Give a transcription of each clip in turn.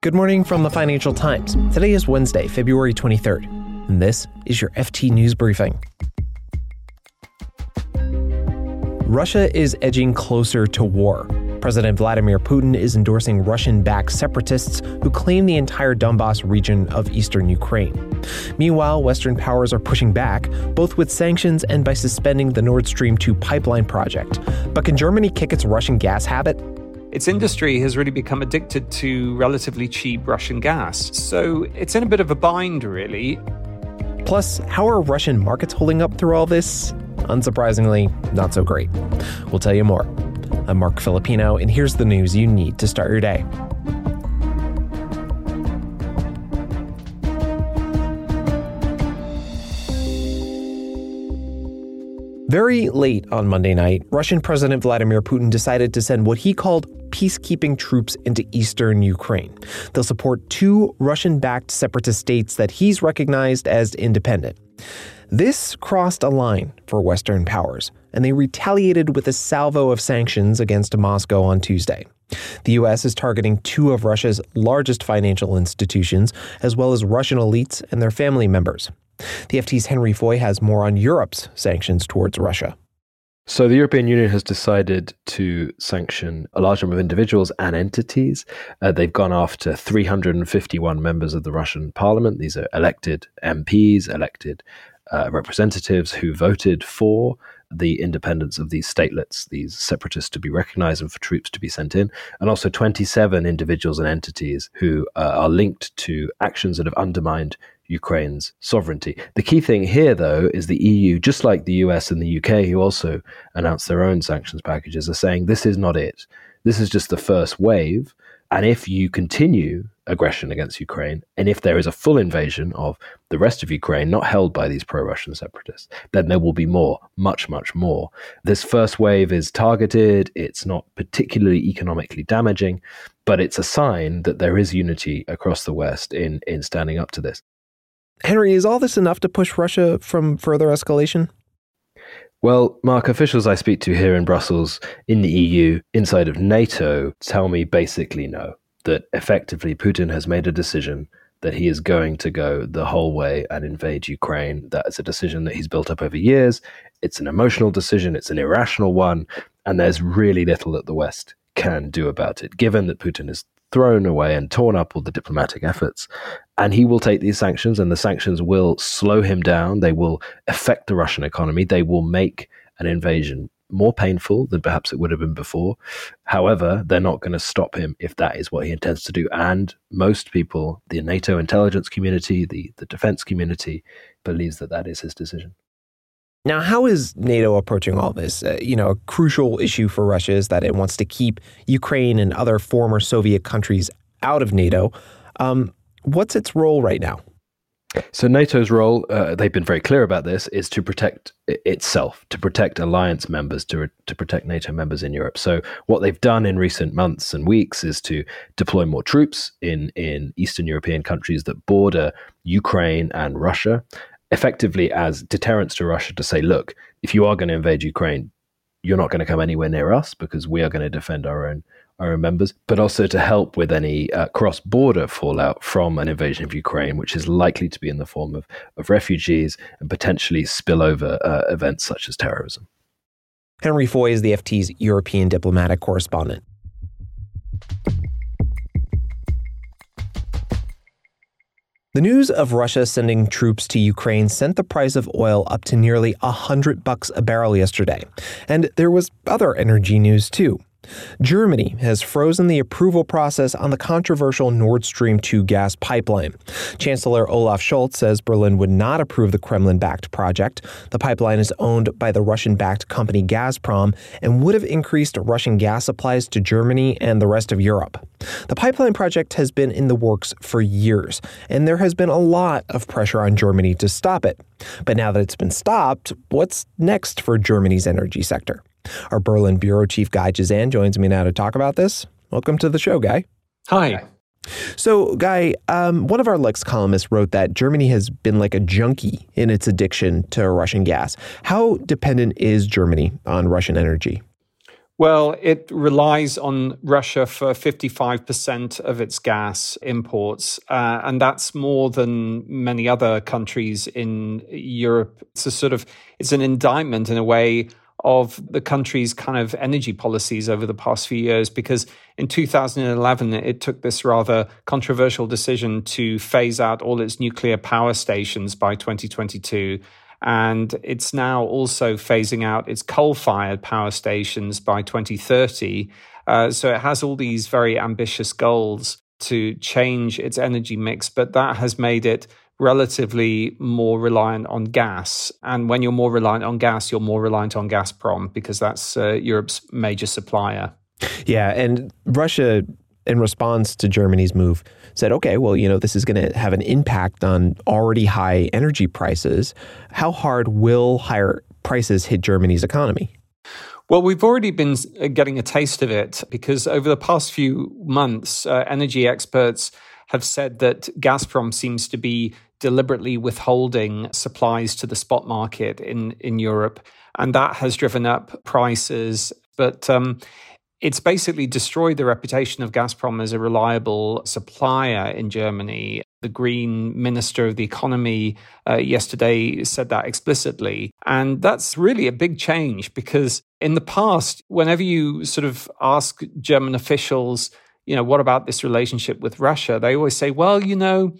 Good morning from the Financial Times. Today is Wednesday, February 23rd, and this is your FT News Briefing. Russia is edging closer to war. President Vladimir Putin is endorsing Russian backed separatists who claim the entire Donbass region of eastern Ukraine. Meanwhile, Western powers are pushing back, both with sanctions and by suspending the Nord Stream 2 pipeline project. But can Germany kick its Russian gas habit? Its industry has really become addicted to relatively cheap Russian gas, so it's in a bit of a bind, really. Plus, how are Russian markets holding up through all this? Unsurprisingly, not so great. We'll tell you more. I'm Marc Filippino, and here's the news you need to start your day. Very late on Monday night, Russian President Vladimir Putin decided to send what he called peacekeeping troops into eastern Ukraine. They'll support two Russian backed separatist states that he's recognized as independent. This crossed a line for Western powers, and they retaliated with a salvo of sanctions against Moscow on Tuesday. The U.S. is targeting two of Russia's largest financial institutions, as well as Russian elites and their family members. The FT's Henry Foy has more on Europe's sanctions towards Russia. So, the European Union has decided to sanction a large number of individuals and entities. Uh, they've gone after 351 members of the Russian parliament. These are elected MPs, elected uh, representatives who voted for the independence of these statelets, these separatists to be recognized and for troops to be sent in, and also 27 individuals and entities who uh, are linked to actions that have undermined Ukraine's sovereignty. The key thing here, though, is the EU, just like the US and the UK, who also announced their own sanctions packages, are saying this is not it. This is just the first wave. And if you continue aggression against Ukraine, and if there is a full invasion of the rest of Ukraine, not held by these pro Russian separatists, then there will be more, much, much more. This first wave is targeted, it's not particularly economically damaging, but it's a sign that there is unity across the West in, in standing up to this. Henry, is all this enough to push Russia from further escalation? Well, Marc, officials I speak to here in Brussels, in the EU, inside of NATO, tell me basically no. That effectively Putin has made a decision that he is going to go the whole way and invade Ukraine. That is a decision that he's built up over years. It's an emotional decision, it's an irrational one, and there's really little that the West can do about it, given that Putin has thrown away and torn up all the diplomatic efforts. And he will take these sanctions, and the sanctions will slow him down. They will affect the Russian economy. They will make an invasion more painful than perhaps it would have been before. However, they're not going to stop him if that is what he intends to do. And most people, the NATO intelligence community, the, the defense community, believes that that is his decision. Now, how is NATO approaching all this? Uh, you know, a crucial issue for Russia is that it wants to keep Ukraine and other former Soviet countries out of NATO. Um, what's its role right now? So NATO's role, uh, they've been very clear about this, is to protect itself, to protect alliance members, to to protect NATO members in Europe. So what they've done in recent months and weeks is to deploy more troops in in Eastern European countries that border Ukraine and Russia, effectively as deterrence to Russia to say, look, if you are going to invade Ukraine, you're not going to come anywhere near us because we are going to defend our own our own members, but also to help with any uh, cross border fallout from an invasion of Ukraine, which is likely to be in the form of, of refugees and potentially spillover uh, events such as terrorism. Henry Foy is the FT's European diplomatic correspondent. The news of Russia sending troops to Ukraine sent the price of oil up to nearly 100 bucks a barrel yesterday. And there was other energy news too. Germany has frozen the approval process on the controversial Nord Stream 2 gas pipeline. Chancellor Olaf Scholz says Berlin would not approve the Kremlin backed project. The pipeline is owned by the Russian backed company Gazprom and would have increased Russian gas supplies to Germany and the rest of Europe. The pipeline project has been in the works for years, and there has been a lot of pressure on Germany to stop it. But now that it's been stopped, what's next for Germany's energy sector? Our Berlin bureau chief Guy Chazan joins me now to talk about this. Welcome to the show, Guy. Hi. So, Guy, um, one of our Lex columnists wrote that Germany has been like a junkie in its addiction to Russian gas. How dependent is Germany on Russian energy? Well, it relies on Russia for 55% of its gas imports, uh, and that's more than many other countries in Europe. It's a sort of it's an indictment in a way of the country's kind of energy policies over the past few years because in 2011 it took this rather controversial decision to phase out all its nuclear power stations by 2022 and it's now also phasing out its coal fired power stations by 2030. Uh, so it has all these very ambitious goals to change its energy mix, but that has made it relatively more reliant on gas. And when you're more reliant on gas, you're more reliant on Gazprom because that's uh, Europe's major supplier. Yeah, and Russia in response to Germany's move, said, okay, well, you know, this is going to have an impact on already high energy prices. How hard will higher prices hit Germany's economy? Well, we've already been uh, getting a taste of it because over the past few months, uh, energy experts have said that Gazprom seems to be deliberately withholding supplies to the spot market in, in Europe. And that has driven up prices. But um, it's basically destroyed the reputation of Gazprom as a reliable supplier in Germany. The Green Minister of the Economy uh, yesterday said that explicitly. And that's really a big change because in the past, whenever you sort of ask German officials, you know, what about this relationship with Russia? They always say, well, you know,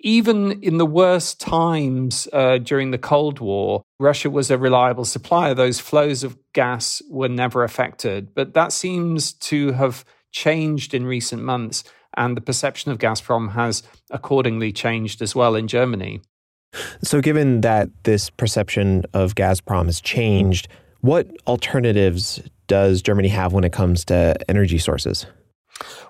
even in the worst times uh, during the Cold War, Russia was a reliable supplier. Those flows of gas were never affected. But that seems to have changed in recent months. And the perception of Gazprom has accordingly changed as well in Germany. So, given that this perception of Gazprom has changed, what alternatives does Germany have when it comes to energy sources?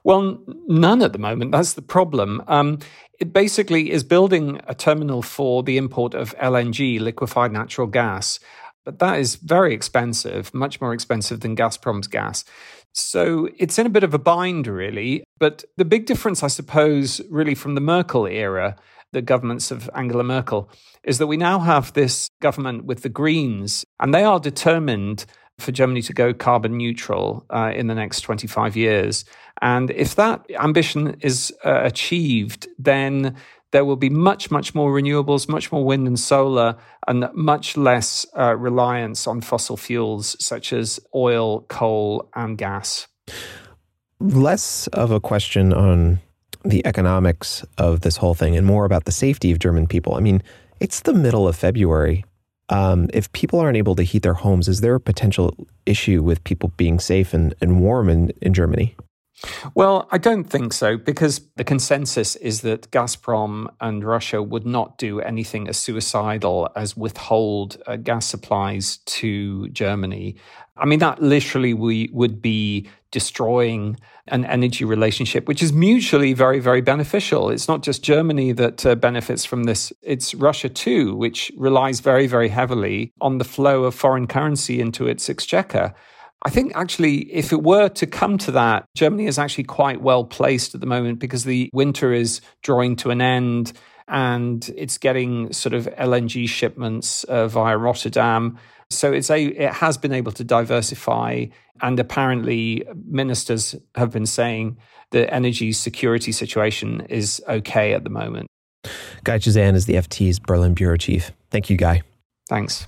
Well, none at the moment. That's the problem. Um, it basically is building a terminal for the import of LNG, liquefied natural gas. But that is very expensive, much more expensive than Gazprom's gas. So it's in a bit of a bind, really. But the big difference, I suppose, really from the Merkel era, the governments of Angela Merkel, is that we now have this government with the Greens, and they are determined for Germany to go carbon neutral uh, in the next 25 years. And if that ambition is uh, achieved, then there will be much, much more renewables, much more wind and solar, and much less uh, reliance on fossil fuels such as oil, coal, and gas. Less of a question on the economics of this whole thing and more about the safety of German people. I mean, it's the middle of February. Um, if people aren't able to heat their homes, is there a potential issue with people being safe and, and warm in, in Germany? Well, I don't think so because the consensus is that Gazprom and Russia would not do anything as suicidal as withhold uh, gas supplies to Germany. I mean, that literally we would be destroying an energy relationship, which is mutually very, very beneficial. It's not just Germany that uh, benefits from this, it's Russia too, which relies very, very heavily on the flow of foreign currency into its exchequer. I think actually, if it were to come to that, Germany is actually quite well placed at the moment because the winter is drawing to an end and it's getting sort of LNG shipments uh, via Rotterdam. So it's a it has been able to diversify, and apparently ministers have been saying the energy security situation is okay at the moment. Guy Chazan is the FT's Berlin bureau chief. Thank you, Guy. Thanks.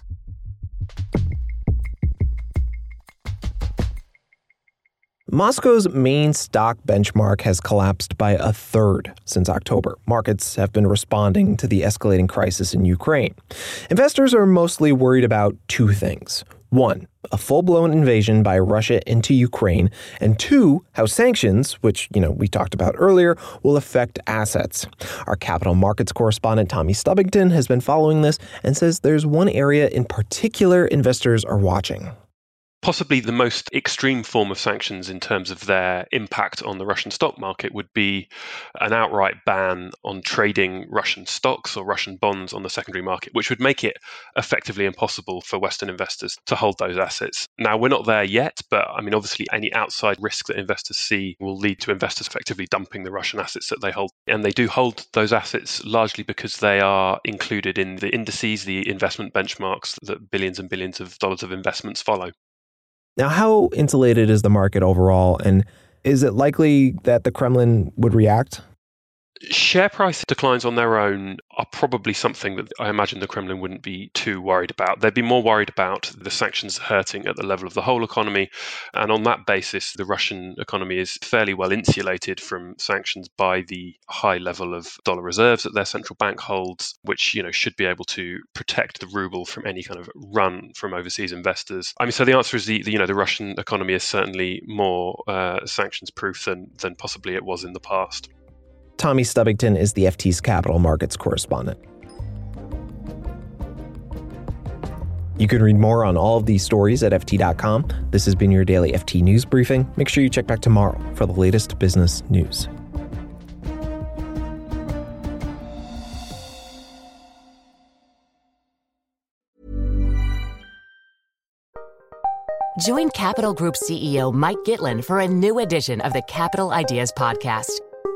Moscow's main stock benchmark has collapsed by a third since October. Markets have been responding to the escalating crisis in Ukraine. Investors are mostly worried about two things. One, a full-blown invasion by Russia into Ukraine, and two, how sanctions, which, you know, we talked about earlier, will affect assets. Our capital markets correspondent Tommy Stubbington has been following this and says there's one area in particular investors are watching possibly the most extreme form of sanctions in terms of their impact on the Russian stock market would be an outright ban on trading Russian stocks or Russian bonds on the secondary market, which would make it effectively impossible for Western investors to hold those assets. Now, we're not there yet, but I mean, obviously, any outside risk that investors see will lead to investors effectively dumping the Russian assets that they hold. And they do hold those assets largely because they are included in the indices, the investment benchmarks that billions and billions of dollars of investments follow. Now, how insulated is the market overall? And is it likely that the Kremlin would react? Share price declines on their own are probably something that I imagine the Kremlin wouldn't be too worried about. They'd be more worried about the sanctions hurting at the level of the whole economy. And on that basis, the Russian economy is fairly well insulated from sanctions by the high level of dollar reserves that their central bank holds, which you know should be able to protect the ruble from any kind of run from overseas investors. I mean, so the answer is the, the you know the Russian economy is certainly more uh, sanctions proof than than possibly it was in the past. Tommy Stubbington is the FT's capital markets correspondent. You can read more on all of these stories at FT.com. This has been your daily FT News Briefing. Make sure you check back tomorrow for the latest business news. Join Capital Group CEO Mike Gitlin for a new edition of the Capital Ideas Podcast.